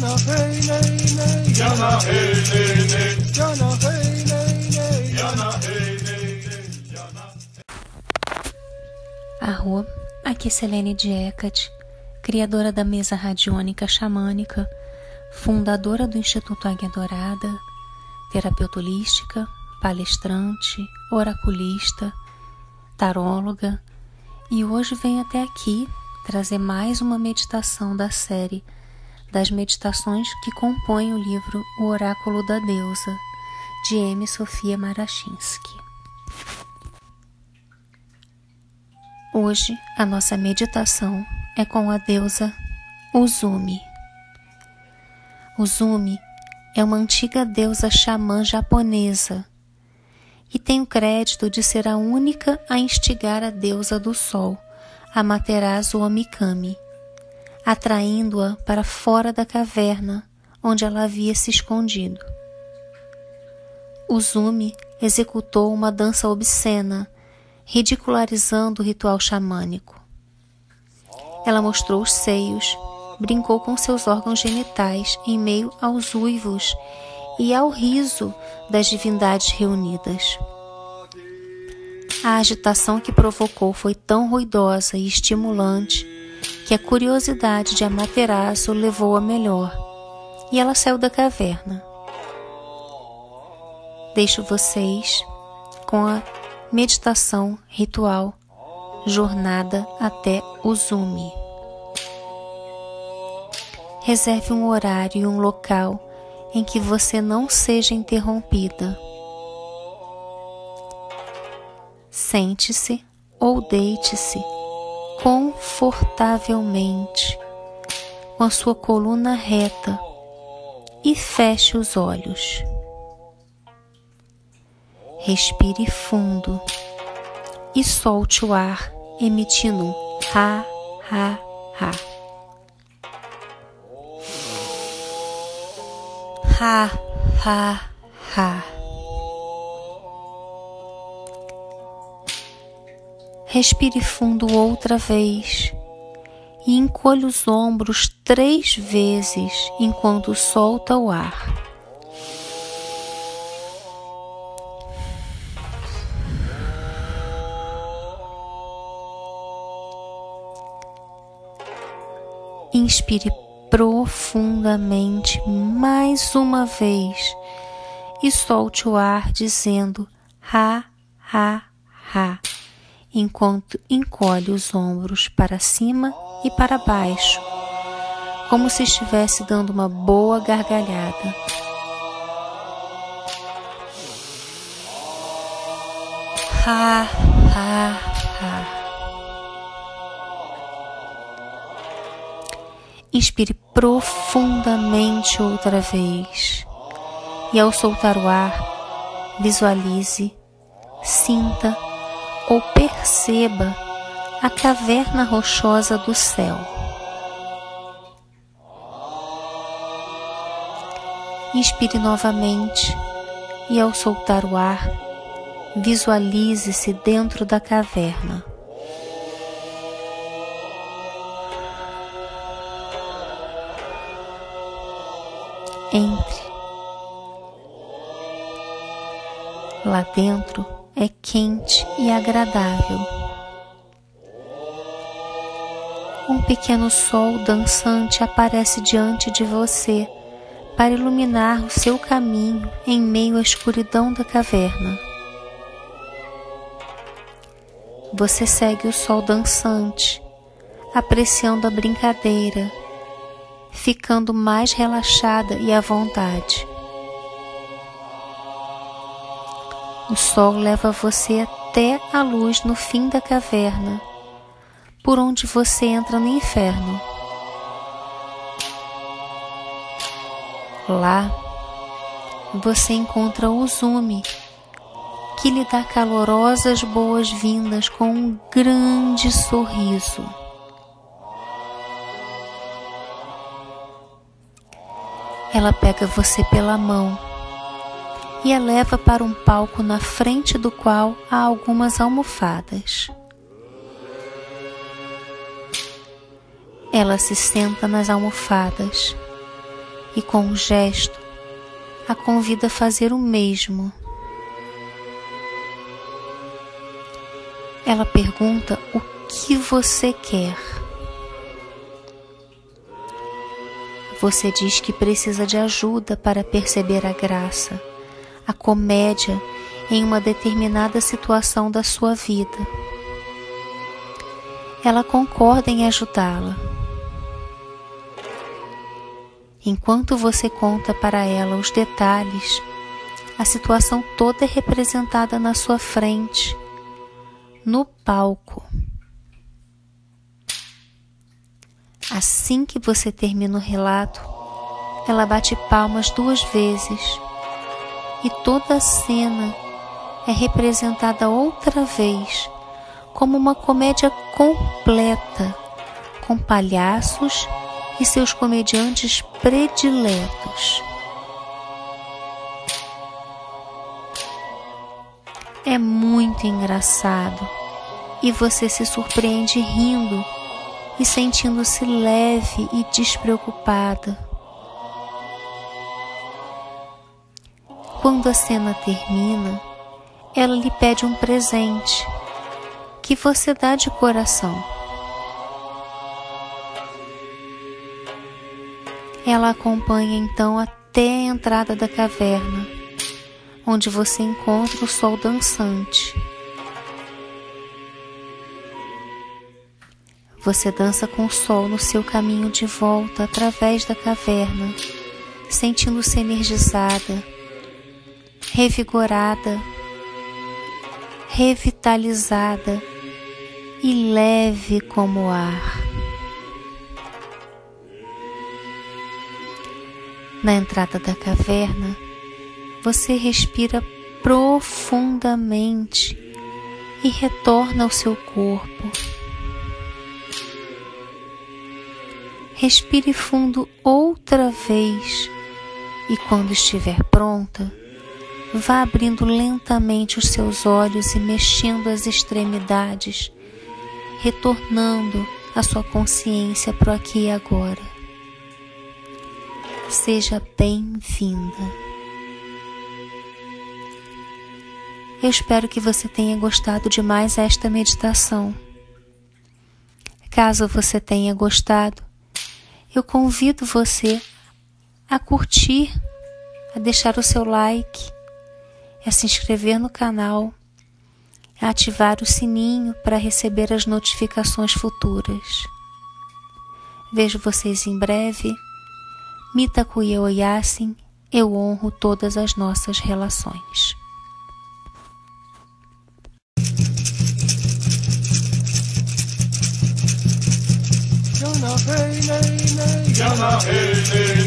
Yana hey aqui é Selene Diecat, criadora da mesa radiônica xamânica, fundadora do Instituto Águia Dourada, terapeuta holística, palestrante, oraculista, taróloga, e hoje venho até aqui trazer mais uma meditação da série das meditações que compõem o livro O Oráculo da Deusa, de M. Sofia Marachinsky. Hoje a nossa meditação é com a deusa Uzumi. Uzumi é uma antiga deusa xamã japonesa e tem o crédito de ser a única a instigar a deusa do sol, Amaterasu Omikami, atraindo-a para fora da caverna onde ela havia se escondido. Uzumi executou uma dança obscena, ridicularizando o ritual xamânico. Ela mostrou os seios, brincou com seus órgãos genitais em meio aos uivos e ao riso das divindades reunidas. A agitação que provocou foi tão ruidosa e estimulante que a curiosidade de Amaterasu levou a melhor, e ela saiu da caverna. Deixo vocês com a meditação ritual Jornada até Uzumi. Reserve um horário e um local em que você não seja interrompida. Sente-se ou deite-se confortavelmente, com a sua coluna reta e feche os olhos. Respire fundo e solte o ar, emitindo um ha, ha, ha. Ha, ha, ha. Respire fundo outra vez e encolha os ombros três vezes enquanto solta o ar. Inspire profundamente mais uma vez e solte o ar dizendo ha, ha, ha, enquanto encolhe os ombros para cima e para baixo, como se estivesse dando uma boa gargalhada. Ha, ha, ha. Inspire profundamente outra vez. E ao soltar o ar, visualize, sinta ou perceba a caverna rochosa do céu. Inspire novamente e ao soltar o ar, visualize-se dentro da caverna. Entre. Lá dentro é quente e agradável. Um pequeno sol dançante aparece diante de você para iluminar o seu caminho em meio à escuridão da caverna. Você segue o sol dançante, apreciando a brincadeira ficando mais relaxada e à vontade. O sol leva você até a luz no fim da caverna, por onde você entra no inferno. Lá, você encontra Uzumi, que lhe dá calorosas boas-vindas com um grande sorriso. Ela pega você pela mão e a leva para um palco na frente do qual há algumas almofadas. Ela se senta nas almofadas e com um gesto a convida a fazer o mesmo. Ela pergunta o que você quer. Você diz que precisa de ajuda para perceber a graça, a comédia em uma determinada situação da sua vida. Ela concorda em ajudá-la. Enquanto você conta para ela os detalhes, a situação toda é representada na sua frente, no palco. Assim que você termina o relato, ela bate palmas duas vezes e toda a cena é representada outra vez como uma comédia completa, com palhaços e seus comediantes prediletos. É muito engraçado e você se surpreende rindo e sentindo-se leve e despreocupada. Quando a cena termina, ela lhe pede um presente que você dá de coração. Ela acompanha então até a entrada da caverna, onde você encontra o sol dançante. Você dança com o sol no seu caminho de volta através da caverna, sentindo-se energizada, revigorada, revitalizada e leve como ar. Na entrada da caverna, você respira profundamente e retorna ao seu corpo Respire fundo outra vez e, quando estiver pronta, vá abrindo lentamente os seus olhos e mexendo as extremidades, retornando a sua consciência para o aqui e agora. Seja bem-vinda. Eu espero que você tenha gostado de mais esta meditação. Caso você tenha gostado, eu convido você a curtir, a deixar o seu like, a se inscrever no canal, a ativar o sininho para receber as notificações futuras. Vejo vocês em breve. Mitakuye Oyasin, eu honro todas as nossas relações. Jana hey hey nay Jana hey